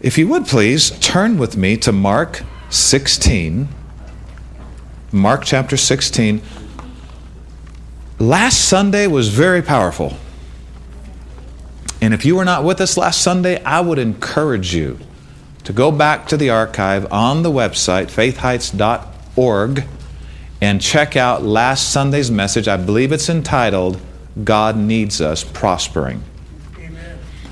If you would please turn with me to Mark 16. Mark chapter 16. Last Sunday was very powerful. And if you were not with us last Sunday, I would encourage you to go back to the archive on the website, faithheights.org, and check out last Sunday's message. I believe it's entitled, God Needs Us Prospering.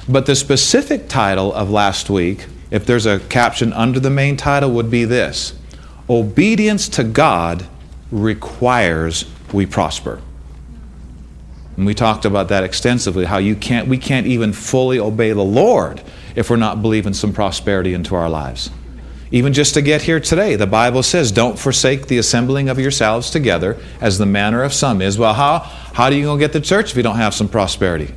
But the specific title of last week, if there's a caption under the main title, would be this Obedience to God requires we prosper. And we talked about that extensively, how you can't, we can't even fully obey the Lord if we're not believing some prosperity into our lives. Even just to get here today, the Bible says, Don't forsake the assembling of yourselves together, as the manner of some is. Well, how, how do you going to get the church if you don't have some prosperity?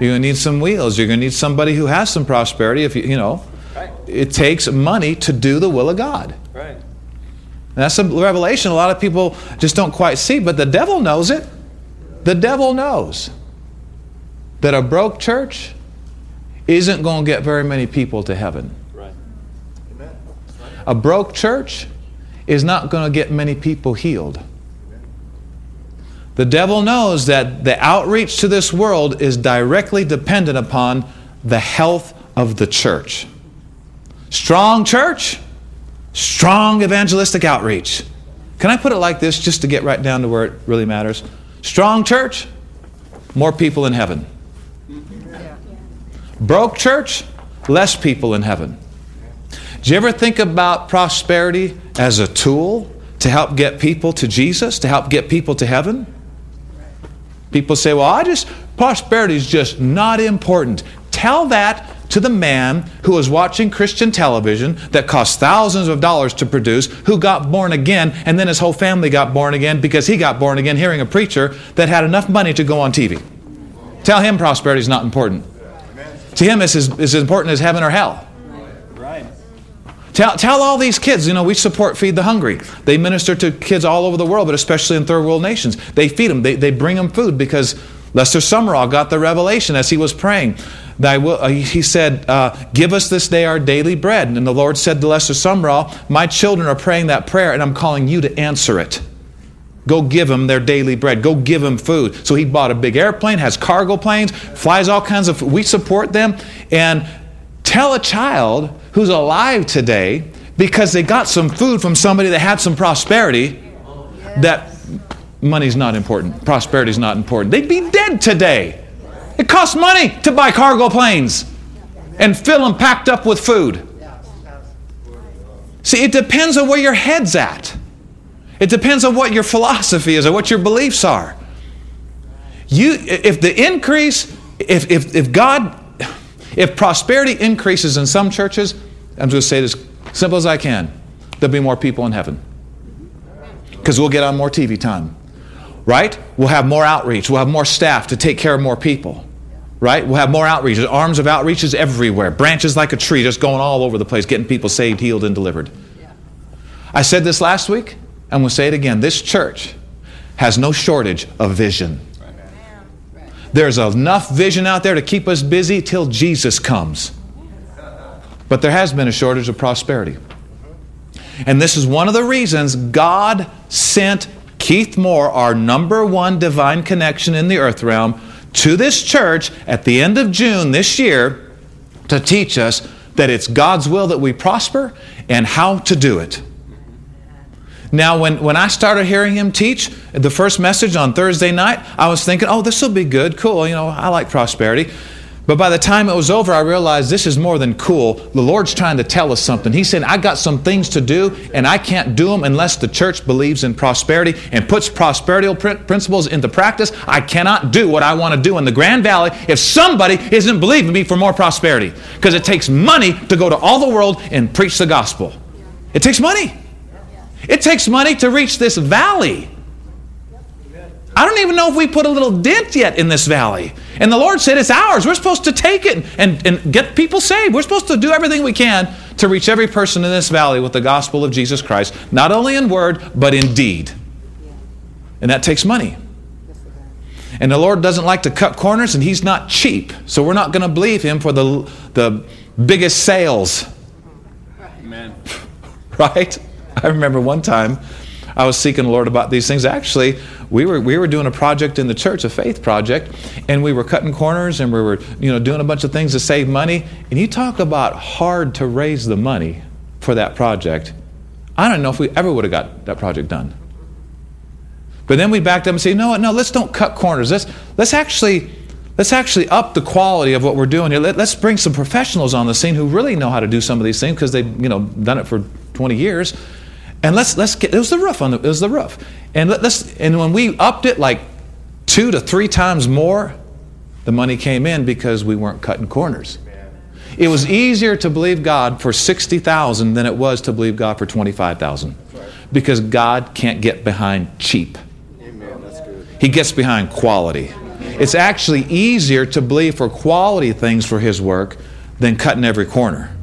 You're going to need some wheels. You're going to need somebody who has some prosperity. If you, you know, right. it takes money to do the will of God. Right. And that's a revelation a lot of people just don't quite see, but the devil knows it. The devil knows that a broke church isn't going to get very many people to heaven. Right. Amen. A broke church is not going to get many people healed. The devil knows that the outreach to this world is directly dependent upon the health of the church. Strong church, strong evangelistic outreach. Can I put it like this just to get right down to where it really matters? Strong church, more people in heaven. Broke church, less people in heaven. Do you ever think about prosperity as a tool to help get people to Jesus, to help get people to heaven? People say, well, I just, prosperity is just not important. Tell that to the man who was watching Christian television that cost thousands of dollars to produce, who got born again, and then his whole family got born again because he got born again hearing a preacher that had enough money to go on TV. Tell him prosperity is not important. To him, it's as, as important as heaven or hell. Tell, tell all these kids, you know, we support Feed the Hungry. They minister to kids all over the world, but especially in third world nations. They feed them, they, they bring them food because Lester Sumrall got the revelation as he was praying. Will, uh, he said, uh, Give us this day our daily bread. And the Lord said to Lester Sumrall, My children are praying that prayer, and I'm calling you to answer it. Go give them their daily bread. Go give them food. So he bought a big airplane, has cargo planes, flies all kinds of. We support them. And tell a child who's alive today because they got some food from somebody that had some prosperity that money's not important, prosperity's not important. They'd be dead today. It costs money to buy cargo planes and fill them packed up with food. See, it depends on where your head's at. It depends on what your philosophy is or what your beliefs are. You, if the increase, if, if, if God, if prosperity increases in some churches, I'm just going to say this as simple as I can. There'll be more people in heaven. Because we'll get on more TV time. Right? We'll have more outreach. We'll have more staff to take care of more people. Right? We'll have more outreach. Arms of outreaches everywhere. Branches like a tree just going all over the place, getting people saved, healed, and delivered. I said this last week. and we'll say it again. This church has no shortage of vision. There's enough vision out there to keep us busy till Jesus comes. But there has been a shortage of prosperity. And this is one of the reasons God sent Keith Moore, our number one divine connection in the earth realm, to this church at the end of June this year to teach us that it's God's will that we prosper and how to do it. Now, when, when I started hearing him teach the first message on Thursday night, I was thinking, oh, this will be good, cool, you know, I like prosperity. But by the time it was over, I realized this is more than cool. The Lord's trying to tell us something. He said, I got some things to do, and I can't do them unless the church believes in prosperity and puts prosperity principles into practice. I cannot do what I want to do in the Grand Valley if somebody isn't believing me for more prosperity. Because it takes money to go to all the world and preach the gospel. It takes money. It takes money to reach this valley. I don't even know if we put a little dent yet in this valley. And the Lord said it's ours. We're supposed to take it and, and get people saved. We're supposed to do everything we can to reach every person in this valley with the gospel of Jesus Christ, not only in word, but in deed. And that takes money. And the Lord doesn't like to cut corners, and He's not cheap. So we're not going to believe Him for the, the biggest sales. Amen. Right? I remember one time I was seeking the Lord about these things. Actually, we were we were doing a project in the church, a faith project, and we were cutting corners and we were you know doing a bunch of things to save money. And you talk about hard to raise the money for that project. I don't know if we ever would have got that project done. But then we backed up and said, no, no, let's don't cut corners. Let's let's actually let's actually up the quality of what we're doing here. Let, us bring some professionals on the scene who really know how to do some of these things because they've you know done it for 20 years. And let's let's get it was the roof on the it was the roof. And let, us and when we upped it like two to three times more, the money came in because we weren't cutting corners. It was easier to believe God for 60,000 than it was to believe God for 25,000. Because God can't get behind cheap. He gets behind quality. It's actually easier to believe for quality things for his work than cutting every corner.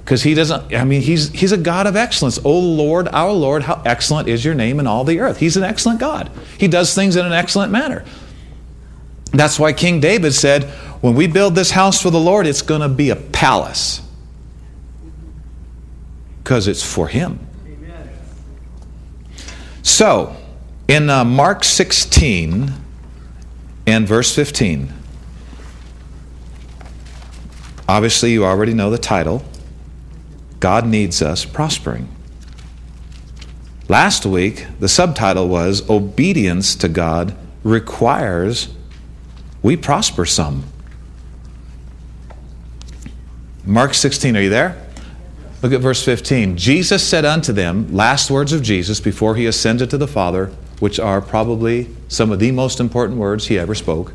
Because he doesn't i mean he's he's a god of excellence. Oh lord our lord how excellent is your name in all the earth. He's an excellent god. He does things in an excellent manner. That's why king david said when we build this house for the lord it's going to be a palace. Because it's for him. So in uh, mark 16 and verse 15 obviously you already know the title God needs us prospering. Last week, the subtitle was Obedience to God requires we prosper some. Mark 16, are you there? Look at verse 15. Jesus said unto them, last words of Jesus before he ascended to the Father, which are probably some of the most important words he ever spoke.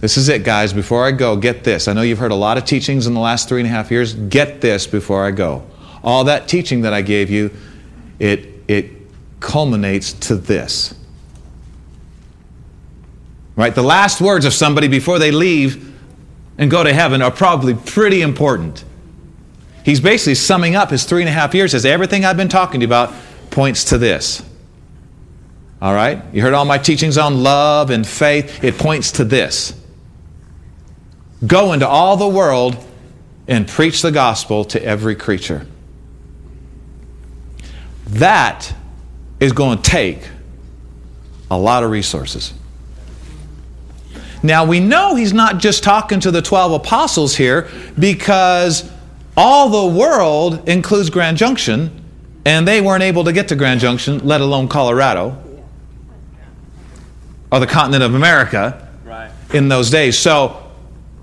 This is it, guys. Before I go, get this. I know you've heard a lot of teachings in the last three and a half years. Get this before I go. All that teaching that I gave you, it, it culminates to this. Right? The last words of somebody before they leave and go to heaven are probably pretty important. He's basically summing up his three and a half years as everything I've been talking to you about points to this. All right? You heard all my teachings on love and faith. It points to this. Go into all the world and preach the gospel to every creature. That is going to take a lot of resources. Now, we know he's not just talking to the 12 apostles here because all the world includes Grand Junction, and they weren't able to get to Grand Junction, let alone Colorado or the continent of America right. in those days. So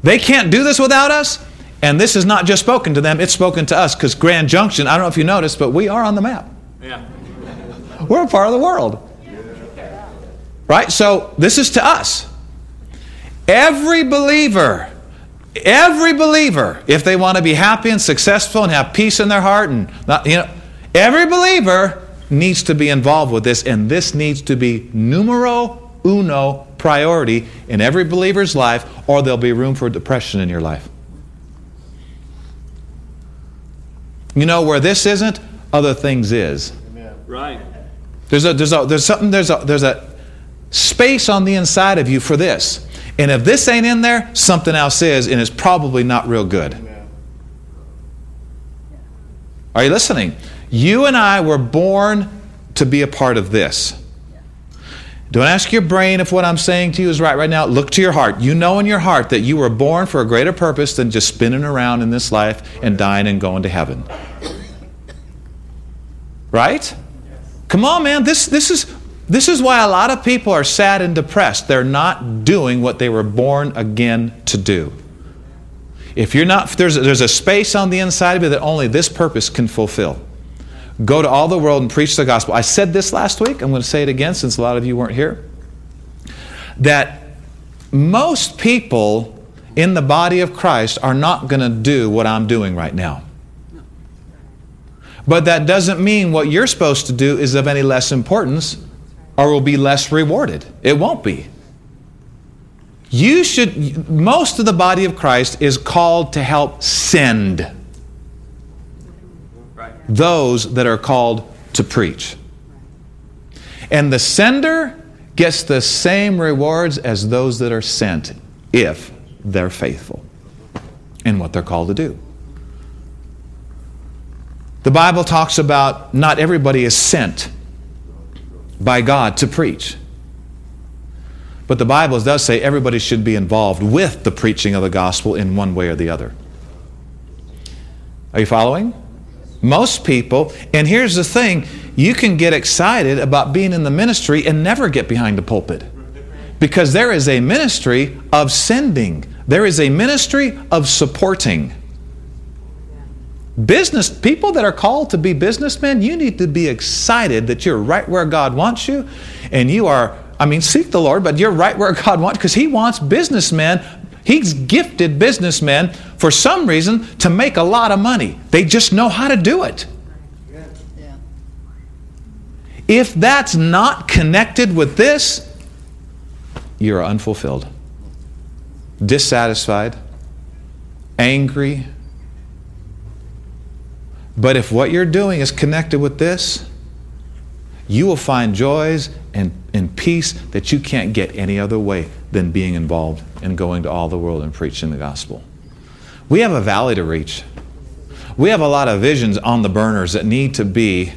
they can't do this without us. And this is not just spoken to them, it's spoken to us because Grand Junction, I don't know if you noticed, but we are on the map. Yeah. We're a part of the world. Right? So this is to us. Every believer, every believer, if they want to be happy and successful and have peace in their heart, and not, you know, every believer needs to be involved with this, and this needs to be numero uno priority in every believer's life, or there'll be room for depression in your life. You know where this isn't, other things is. Right. There's a there's a there's something there's a there's a space on the inside of you for this. And if this ain't in there, something else is, and it's probably not real good. Are you listening? You and I were born to be a part of this. Don't ask your brain if what I'm saying to you is right right now. Look to your heart. You know in your heart that you were born for a greater purpose than just spinning around in this life and dying and going to heaven. Right? Come on, man. This, this, is, this is why a lot of people are sad and depressed. They're not doing what they were born again to do. If you're not, there's, there's a space on the inside of you that only this purpose can fulfill. Go to all the world and preach the gospel. I said this last week. I'm going to say it again since a lot of you weren't here. That most people in the body of Christ are not going to do what I'm doing right now. But that doesn't mean what you're supposed to do is of any less importance or will be less rewarded. It won't be. You should, most of the body of Christ is called to help send those that are called to preach. And the sender gets the same rewards as those that are sent if they're faithful. in what they're called to do. The Bible talks about not everybody is sent by God to preach. But the Bible does say everybody should be involved with the preaching of the gospel in one way or the other. Are you following? Most people, and here's the thing you can get excited about being in the ministry and never get behind the pulpit. Because there is a ministry of sending, there is a ministry of supporting. Business people that are called to be businessmen, you need to be excited that you're right where God wants you and you are I mean seek the Lord, but you're right where God wants because he wants businessmen He's gifted businessmen for some reason to make a lot of money. They just know how to do it. If that's not connected with this, you're unfulfilled, dissatisfied, angry. But if what you're doing is connected with this, you will find joys and, and peace that you can't get any other way than being involved and going to all the world and preaching the gospel. We have a valley to reach. We have a lot of visions on the burners that need to be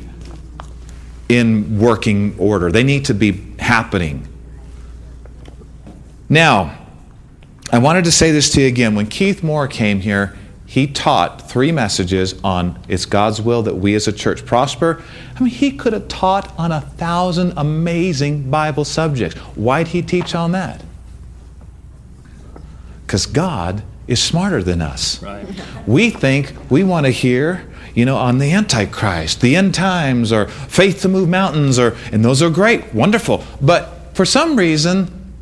in working order, they need to be happening. Now, I wanted to say this to you again. When Keith Moore came here, he taught three messages on it's God's will that we as a church prosper. I mean, he could have taught on a thousand amazing Bible subjects. Why'd he teach on that? Because God is smarter than us. Right. We think we want to hear, you know, on the Antichrist, the end times, or faith to move mountains, or and those are great, wonderful. But for some reason,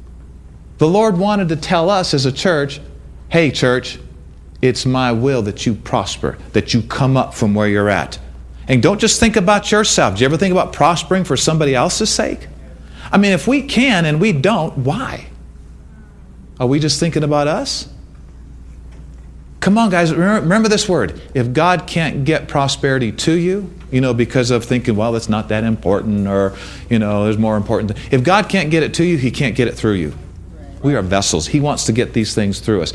the Lord wanted to tell us as a church, hey, church, it's my will that you prosper, that you come up from where you're at. And don't just think about yourself. Do you ever think about prospering for somebody else's sake? I mean, if we can and we don't, why? Are we just thinking about us? Come on, guys, remember this word. If God can't get prosperity to you, you know, because of thinking, well, it's not that important, or, you know, there's more important. If God can't get it to you, He can't get it through you. We are vessels. He wants to get these things through us.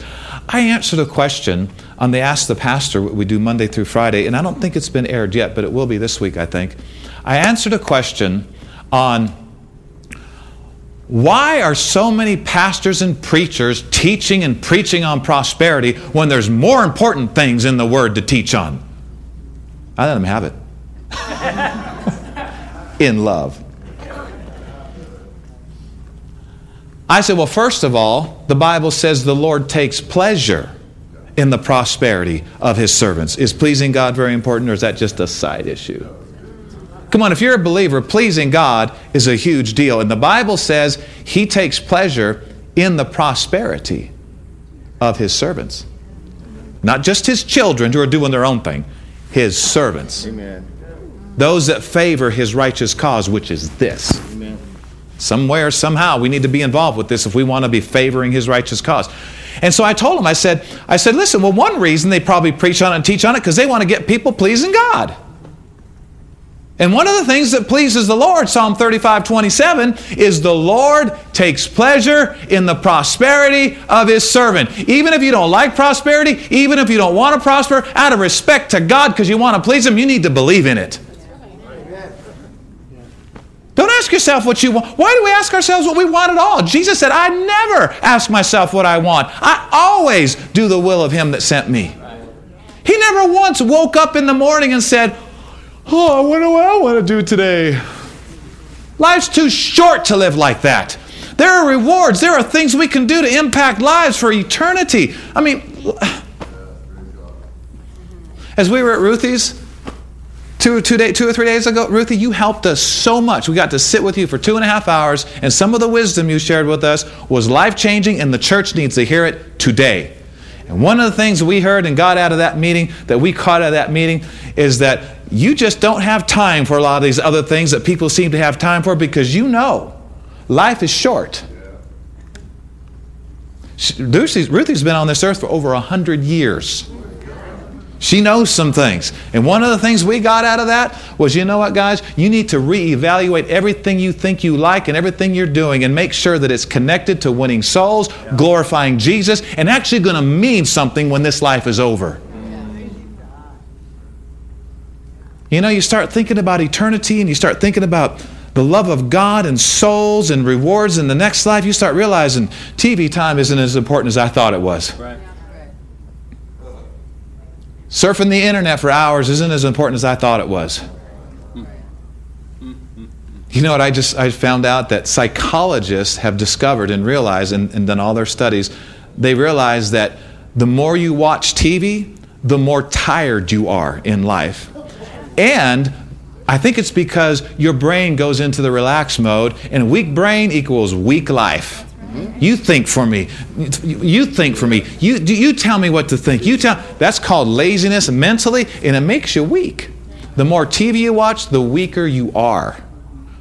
I answered a question on the Ask the Pastor, what we do Monday through Friday, and I don't think it's been aired yet, but it will be this week, I think. I answered a question on why are so many pastors and preachers teaching and preaching on prosperity when there's more important things in the Word to teach on? I let them have it. in love. I said, well, first of all, the Bible says the Lord takes pleasure in the prosperity of his servants. Is pleasing God very important, or is that just a side issue? Come on, if you're a believer, pleasing God is a huge deal. And the Bible says he takes pleasure in the prosperity of his servants. Not just his children who are doing their own thing, his servants. Amen. Those that favor his righteous cause, which is this. Amen. Somewhere, somehow, we need to be involved with this if we want to be favoring his righteous cause. And so I told him, I said, I said, listen, well, one reason they probably preach on it and teach on it because they want to get people pleasing God. And one of the things that pleases the Lord, Psalm 35 27, is the Lord takes pleasure in the prosperity of his servant. Even if you don't like prosperity, even if you don't want to prosper, out of respect to God because you want to please him, you need to believe in it. Don't ask yourself what you want. Why do we ask ourselves what we want at all? Jesus said, I never ask myself what I want. I always do the will of him that sent me. He never once woke up in the morning and said, Oh, I wonder what I want to do today. Life's too short to live like that. There are rewards, there are things we can do to impact lives for eternity. I mean, as we were at Ruthie's, two, two, day, two or three days ago, Ruthie, you helped us so much. We got to sit with you for two and a half hours, and some of the wisdom you shared with us was life changing, and the church needs to hear it today. And one of the things we heard and got out of that meeting, that we caught out of that meeting, is that you just don't have time for a lot of these other things that people seem to have time for because you know life is short. Ruthie's, Ruthie's been on this earth for over a hundred years. She knows some things. And one of the things we got out of that was you know what, guys? You need to reevaluate everything you think you like and everything you're doing and make sure that it's connected to winning souls, glorifying Jesus, and actually going to mean something when this life is over. You know, you start thinking about eternity and you start thinking about the love of God and souls and rewards in the next life, you start realizing TV time isn't as important as I thought it was. Right. Surfing the internet for hours isn't as important as I thought it was. You know what? I just I found out that psychologists have discovered and realized and, and done all their studies. They realize that the more you watch TV, the more tired you are in life. And I think it's because your brain goes into the relaxed mode, and weak brain equals weak life. You think for me. You think for me. You, you tell me what to think. You tell. That's called laziness mentally, and it makes you weak. The more TV you watch, the weaker you are.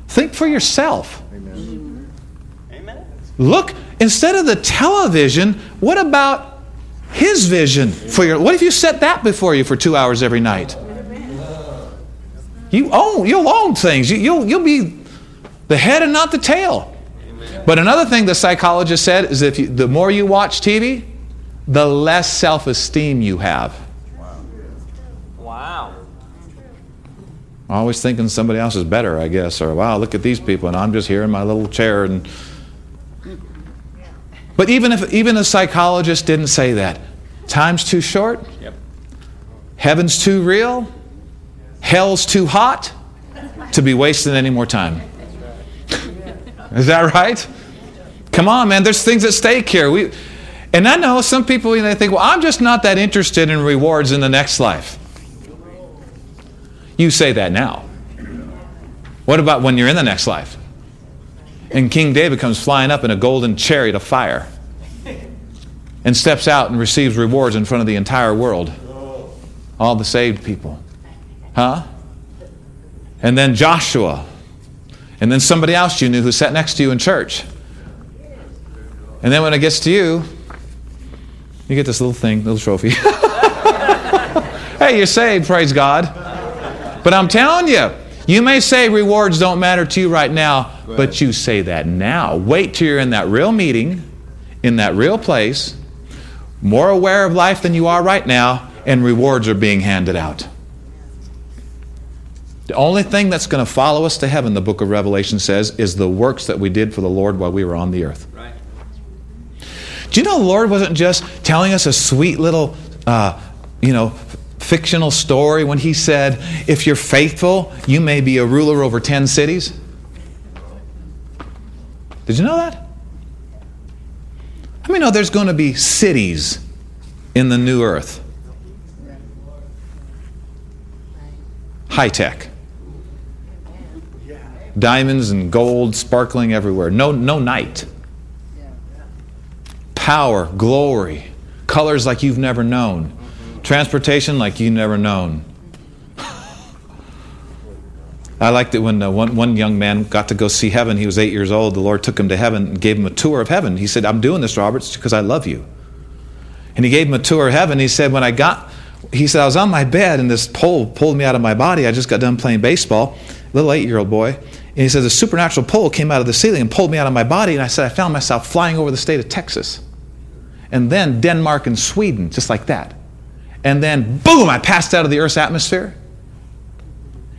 Think for yourself. Amen. Look, instead of the television, what about his vision for your what if you set that before you for two hours every night? You own, you'll own things. You, will you'll be the head and not the tail. But another thing the psychologist said is if you, the more you watch TV, the less self esteem you have. Wow. Always thinking somebody else is better, I guess, or wow, look at these people, and I'm just here in my little chair. And but even if even a psychologist didn't say that, time's too short, Yep. heaven's too real, hell's too hot to be wasting any more time. Is that right? Come on, man. There's things at stake here. We, and I know some people you know, they think, well, I'm just not that interested in rewards in the next life. You say that now. What about when you're in the next life? And King David comes flying up in a golden chariot of fire and steps out and receives rewards in front of the entire world. All the saved people. Huh? And then Joshua. And then somebody else you knew who sat next to you in church. And then when it gets to you, you get this little thing, little trophy. hey, you're saved, praise God. But I'm telling you, you may say rewards don't matter to you right now, but you say that now. Wait till you're in that real meeting, in that real place, more aware of life than you are right now, and rewards are being handed out. The only thing that's going to follow us to heaven, the book of Revelation says, is the works that we did for the Lord while we were on the earth. Right. Do you know the Lord wasn't just telling us a sweet little, uh, you know, fictional story when He said, if you're faithful, you may be a ruler over 10 cities? Did you know that? I mean, know there's going to be cities in the new earth? High tech. Diamonds and gold sparkling everywhere. No, no night. Power, glory, colors like you've never known, transportation like you've never known. I liked it when uh, one, one young man got to go see heaven. He was eight years old. The Lord took him to heaven and gave him a tour of heaven. He said, I'm doing this, Roberts, because I love you. And he gave him a tour of heaven. He said, When I got, he said, I was on my bed and this pole pulled me out of my body. I just got done playing baseball, little eight year old boy. And he says, A supernatural pole came out of the ceiling and pulled me out of my body. And I said, I found myself flying over the state of Texas. And then Denmark and Sweden, just like that. And then, boom, I passed out of the Earth's atmosphere.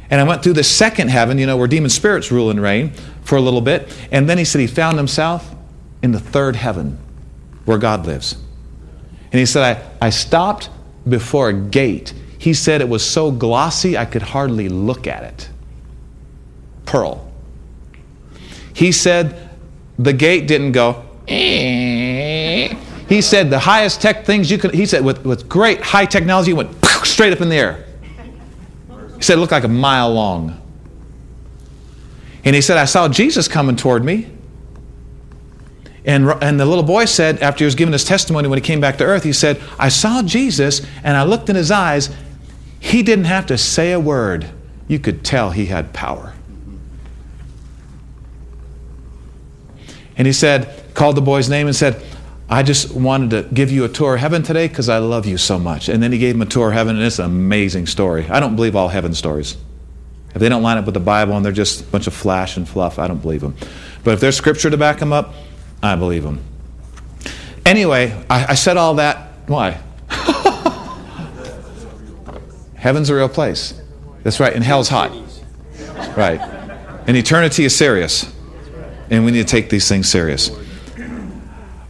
And I went through the second heaven, you know, where demon spirits rule and reign for a little bit. And then he said he found himself in the third heaven where God lives. And he said, I, I stopped before a gate. He said it was so glossy I could hardly look at it. Pearl. He said the gate didn't go, he said the highest tech things you could, he said with, with great high technology, went straight up in the air. He said it looked like a mile long. And he said, I saw Jesus coming toward me. And, and the little boy said, after he was giving his testimony when he came back to earth, he said, I saw Jesus and I looked in his eyes. He didn't have to say a word. You could tell he had power. And he said, called the boy's name and said, I just wanted to give you a tour of heaven today because I love you so much. And then he gave him a tour of heaven, and it's an amazing story. I don't believe all heaven stories. If they don't line up with the Bible and they're just a bunch of flash and fluff, I don't believe them. But if there's scripture to back them up, I believe them. Anyway, I, I said all that. Why? Heaven's a real place. That's right. And hell's hot. Right. And eternity is serious. And we need to take these things serious.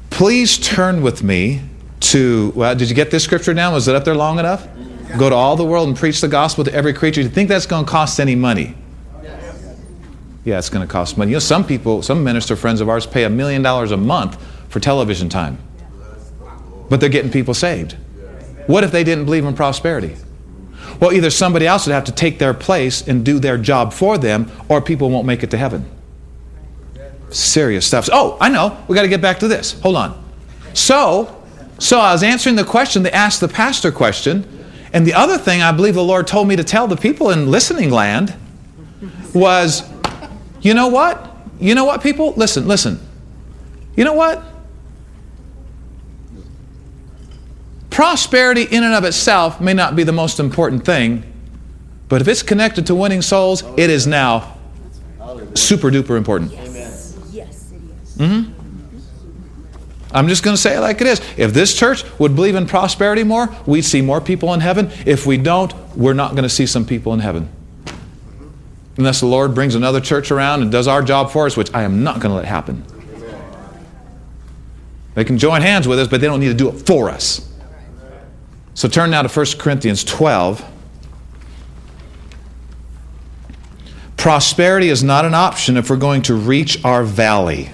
Please turn with me to, well, did you get this scripture now? Was it up there long enough? Go to all the world and preach the gospel to every creature. Do you think that's going to cost any money? Yeah, it's going to cost money. You know, some people, some minister friends of ours pay a million dollars a month for television time. But they're getting people saved. What if they didn't believe in prosperity? Well, either somebody else would have to take their place and do their job for them, or people won't make it to heaven. Serious stuff. Oh, I know. We got to get back to this. Hold on. So, so I was answering the question. They asked the pastor question, and the other thing I believe the Lord told me to tell the people in listening land was, you know what? You know what, people? Listen, listen. You know what? Prosperity in and of itself may not be the most important thing, but if it's connected to winning souls, it is now super duper important. Mm-hmm. I'm just going to say it like it is. If this church would believe in prosperity more, we'd see more people in heaven. If we don't, we're not going to see some people in heaven. Unless the Lord brings another church around and does our job for us, which I am not going to let happen. They can join hands with us, but they don't need to do it for us. So turn now to 1 Corinthians 12. Prosperity is not an option if we're going to reach our valley.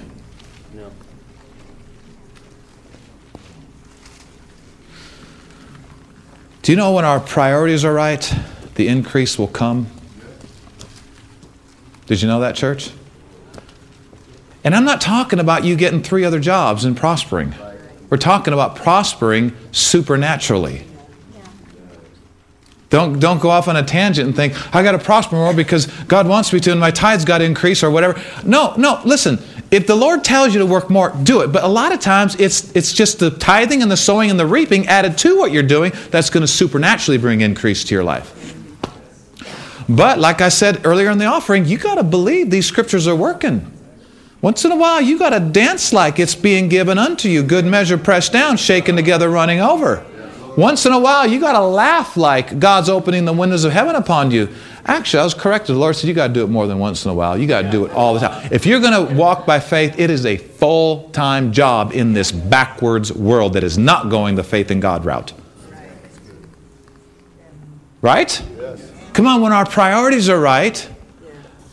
Do you know when our priorities are right, the increase will come? Did you know that, church? And I'm not talking about you getting three other jobs and prospering. We're talking about prospering supernaturally. Don't, don't go off on a tangent and think, I got to prosper more because God wants me to and my tithes got to increase or whatever. No, no, listen. If the Lord tells you to work more, do it. But a lot of times it's, it's just the tithing and the sowing and the reaping added to what you're doing that's going to supernaturally bring increase to your life. But like I said earlier in the offering, you got to believe these scriptures are working. Once in a while, you got to dance like it's being given unto you. Good measure pressed down, shaken together, running over. Once in a while, you got to laugh like God's opening the windows of heaven upon you. Actually, I was corrected. The Lord said, You got to do it more than once in a while. You got to do it all the time. If you're going to walk by faith, it is a full time job in this backwards world that is not going the faith in God route. Right? Come on, when our priorities are right,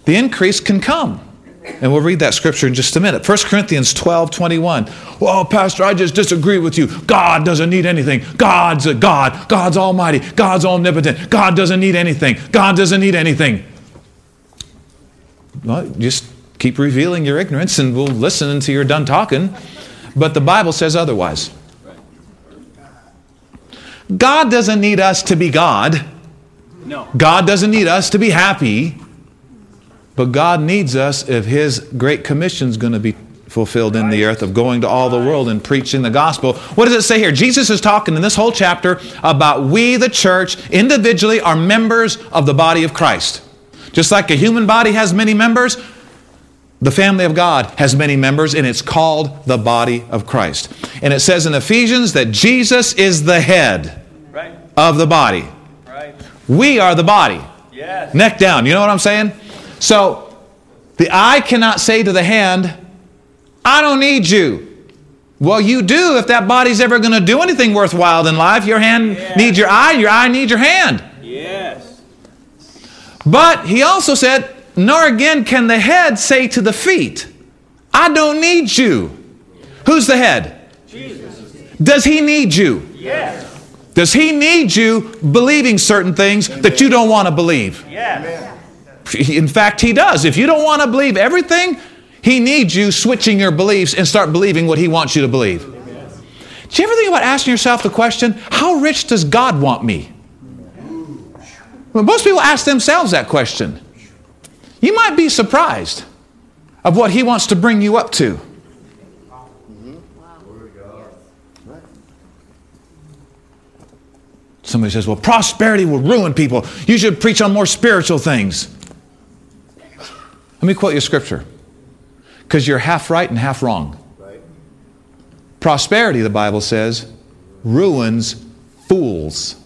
the increase can come. And we'll read that scripture in just a minute. 1 Corinthians 12 21. Well, Pastor, I just disagree with you. God doesn't need anything. God's a God. God's almighty. God's omnipotent. God doesn't need anything. God doesn't need anything. Well, just keep revealing your ignorance and we'll listen until you're done talking. But the Bible says otherwise. God doesn't need us to be God. No. God doesn't need us to be happy. But God needs us if His great commission is going to be fulfilled in the earth of going to all the world and preaching the gospel. What does it say here? Jesus is talking in this whole chapter about we, the church, individually are members of the body of Christ. Just like a human body has many members, the family of God has many members, and it's called the body of Christ. And it says in Ephesians that Jesus is the head Right. of the body. Right. We are the body. Yes. Neck down. You know what I'm saying? So the eye cannot say to the hand, I don't need you. Well, you do if that body's ever going to do anything worthwhile in life. Your hand Yeah. needs your eye, your eye needs your hand. Yes. But he also said, Nor again can the head say to the feet, I don't need you. Who's the head? Jesus. Does he need you? Yes. Does he need you believing certain things that you don't want to believe? Yes. In fact, he does. If you don't want to believe everything, he needs you switching your beliefs and start believing what he wants you to believe. Do you ever think about asking yourself the question, how rich does God want me? Well, most people ask themselves that question. You might be surprised of what he wants to bring you up to. Somebody says, well, prosperity will ruin people. You should preach on more spiritual things. Let me quote you scripture because you're half right and half wrong. Prosperity, the Bible says, ruins fools.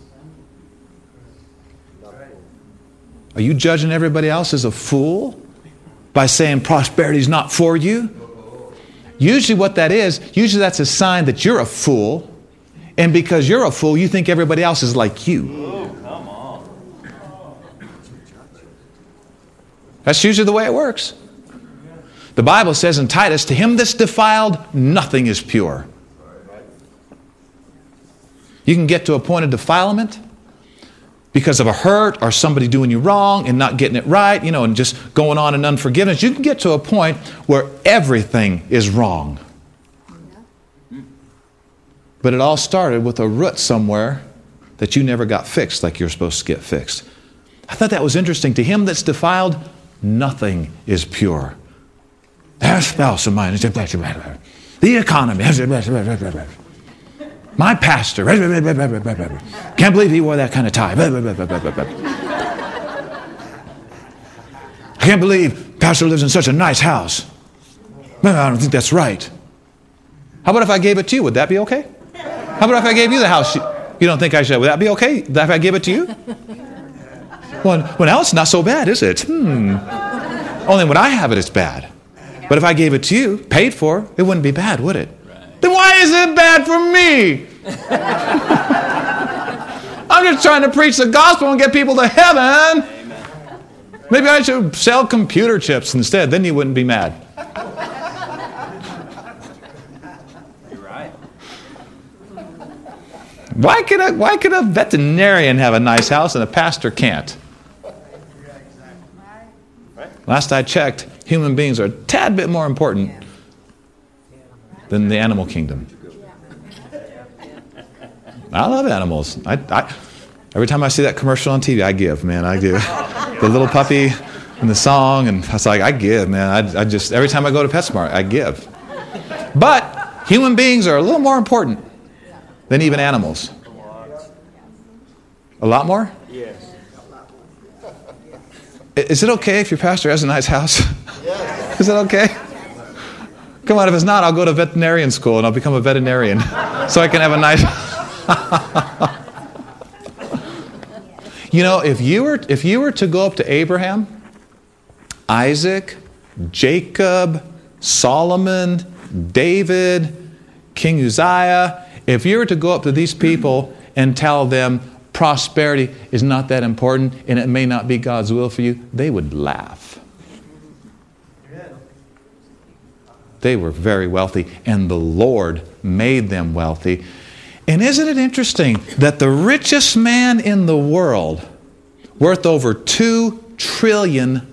Are you judging everybody else as a fool by saying prosperity is not for you? Usually, what that is, usually that's a sign that you're a fool. And because you're a fool, you think everybody else is like you. That's usually the way it works. The Bible says in Titus, to him that's defiled, nothing is pure. You can get to a point of defilement because of a hurt or somebody doing you wrong and not getting it right, you know, and just going on in unforgiveness. You can get to a point where everything is wrong. But it all started with a root somewhere that you never got fixed like you're supposed to get fixed. I thought that was interesting. To him that's defiled, nothing is pure. Their spouse of mine is the economy. My pastor. Can't believe he wore that kind of tie. I can't believe pastor lives in such a nice house. I don't think that's right. How about if I gave it to you? Would that be okay? How about if I gave you the house? You don't think I should? Would that be okay? If I give it to you? Well, well, now it's not so bad, is it? Hmm. Only when I have it, it's bad. But if I gave it to you, paid for, it wouldn't be bad, would it? Right. Then why is it bad for me? I'm just trying to preach the gospel and get people to heaven. Amen. Maybe I should sell computer chips instead, then you wouldn't be mad. You're right. Why could, a, why could a veterinarian have a nice house and a pastor can't? Last I checked, human beings are a tad bit more important than the animal kingdom. I love animals. I, I, every time I see that commercial on TV, I give, man. I give. the little puppy and the song, and I was like, I give, man. I, I just, every time I go to PetSmart, I give. But human beings are a little more important than even animals. A lot more? Yes. Is it okay if your pastor has a nice house? Yes. Is that okay? Come on, if it's not, I'll go to veterinarian school and I'll become a veterinarian so I can have a nice. you know, if you were if you were to go up to Abraham, Isaac, Jacob, Solomon, David, King Uzziah, if you were to go up to these people and tell them prosperity is not that important and it may not be God's will for you, they would laugh. They were very wealthy, and the Lord made them wealthy. And isn't it interesting that the richest man in the world, worth over $2 trillion,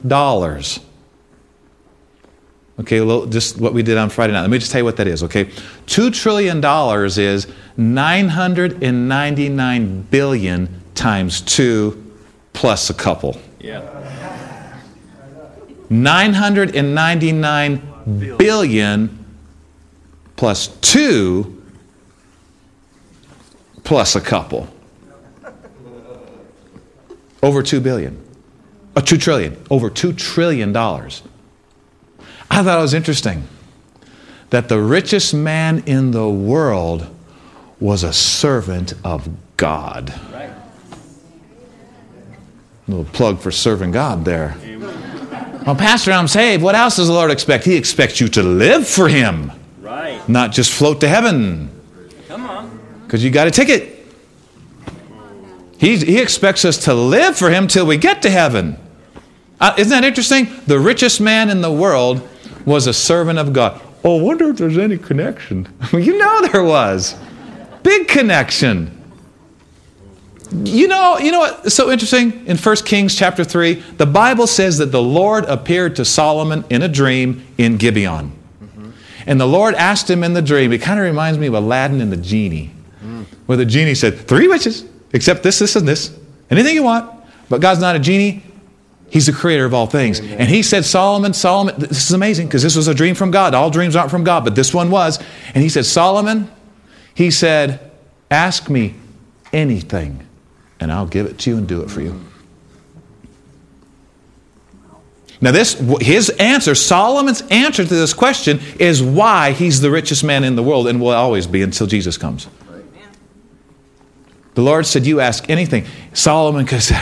Okay, well, just what we did on Friday night. Let me just tell you what that is, okay? $2 trillion is 999 billion times 2 plus a couple. Yeah. 999 billion plus 2 plus a couple. Over 2 billion. Uh, 2 trillion. Over 2 trillion dollars. I thought it was interesting that the richest man in the world was a servant of God. Right. Little plug for serving God there. Well, Pastor, I'm saved. What else does the Lord expect? He expects you to live for Him, Right. not just float to heaven Come on. because you got a ticket. He, he expects us to live for Him till we get to heaven. Uh, isn't that interesting? The richest man in the world was a servant of God. Oh, I wonder if there's any connection. you know there was. Big connection. You know, you know what's so interesting? In 1 Kings chapter 3, the Bible says that the Lord appeared to Solomon in a dream in Gibeon. Mm-hmm. And the Lord asked him in the dream, it kind of reminds me of Aladdin and the genie, mm. where the genie said, Three wishes, except this, this, and this. Anything you want. But God's not a genie. He's the creator of all things. Amen. And he said, Solomon, Solomon, this is amazing because this was a dream from God. All dreams aren't from God, but this one was. And he said, Solomon, he said, ask me anything and I'll give it to you and do it for you. Now, this his answer, Solomon's answer to this question, is why he's the richest man in the world and will always be until Jesus comes. The Lord said, You ask anything. Solomon could say,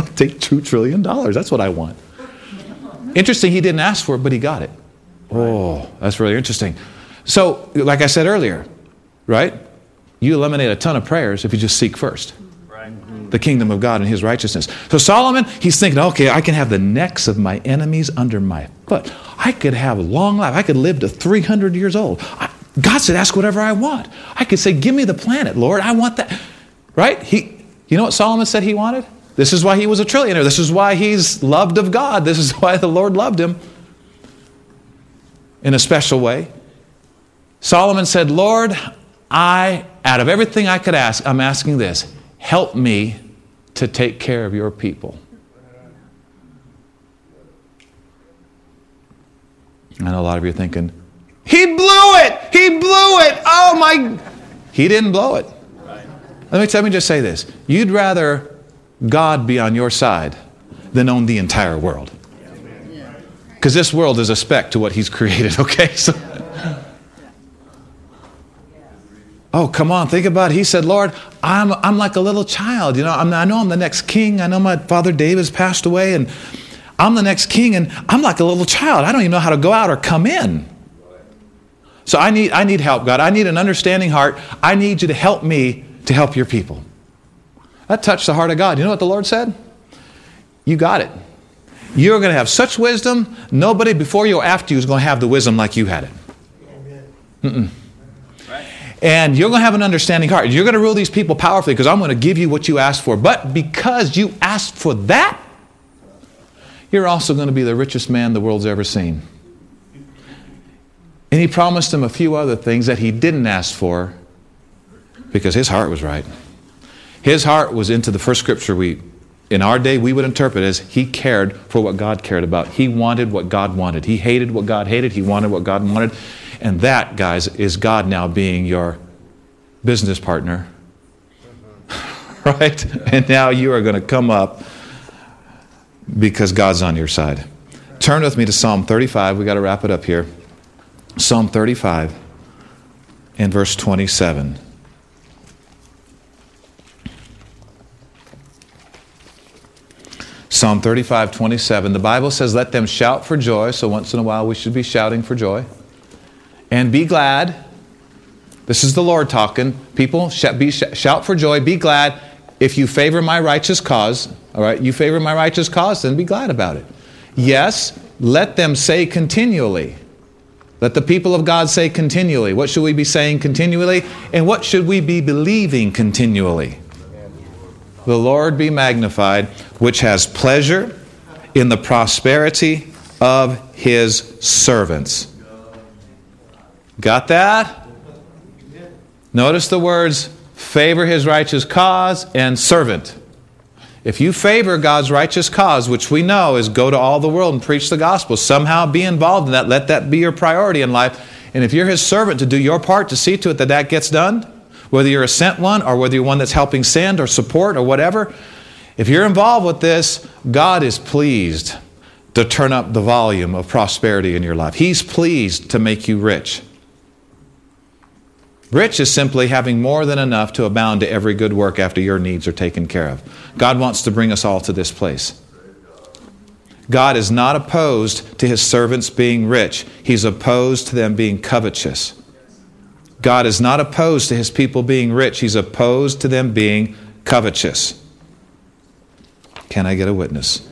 I'll take $2 trillion. That's what I want. Interesting, he didn't ask for it, but he got it. Oh, that's really interesting. So, like I said earlier, right? You eliminate a ton of prayers if you just seek first the kingdom of God and his righteousness. So Solomon, he's thinking, okay, I can have the necks of my enemies under my foot. I could have a long life. I could live to 300 years old. I, God said, ask whatever I want. I could say, give me the planet, Lord. I want that. Right? He, you know what Solomon said he wanted? This is why he was a trillionaire. This is why he's loved of God. This is why the Lord loved him in a special way. Solomon said, Lord, I, out of everything I could ask, I'm asking this help me to take care of your people. I know a lot of you are thinking, he blew it! He blew it! Oh my. He didn't blow it. Let me, let me just say this. You'd rather God be on your side than own the entire world. Because this world is a speck to what He's created, okay? So. Oh, come on, think about it. He said, Lord, I'm, I'm like a little child. You know, I'm, I know I'm the next king. I know my father David's passed away, and I'm the next king, and I'm like a little child. I don't even know how to go out or come in. So I need, I need help, God. I need an understanding heart. I need you to help me to help your people. That touched the heart of God. You know what the Lord said? You got it. You're going to have such wisdom, nobody before you or after you is going to have the wisdom like you had it. Mm-mm. And you're going to have an understanding heart. You're going to rule these people powerfully because I'm going to give you what you asked for. But because you asked for that, you're also going to be the richest man the world's ever seen. And he promised him a few other things that he didn't ask for because his heart was right. His heart was into the first scripture we, in our day, we would interpret as he cared for what God cared about. He wanted what God wanted. He hated what God hated. He wanted what God wanted. And that, guys, is God now being your business partner. right? And now you are going to come up because God's on your side. Turn with me to Psalm 35. we got to wrap it up here. Psalm 35 and verse 27. Psalm 35, 27. The Bible says, Let them shout for joy. So once in a while we should be shouting for joy and be glad. This is the Lord talking. People, be, shout for joy, be glad. If you favor my righteous cause, all right, you favor my righteous cause, then be glad about it. Yes, let them say continually. Let the people of God say continually. What should we be saying continually? And what should we be believing continually? The Lord be magnified, which has pleasure in the prosperity of his servants. Got that? Notice the words favor his righteous cause and servant. If you favor God's righteous cause, which we know is go to all the world and preach the gospel, somehow be involved in that, let that be your priority in life. And if you're his servant to do your part to see to it that that gets done, whether you're a sent one or whether you're one that's helping send or support or whatever, if you're involved with this, God is pleased to turn up the volume of prosperity in your life. He's pleased to make you rich. Rich is simply having more than enough to abound to every good work after your needs are taken care of. God wants to bring us all to this place. God is not opposed to his servants being rich, he's opposed to them being covetous. God is not opposed to his people being rich, he's opposed to them being covetous. Can I get a witness?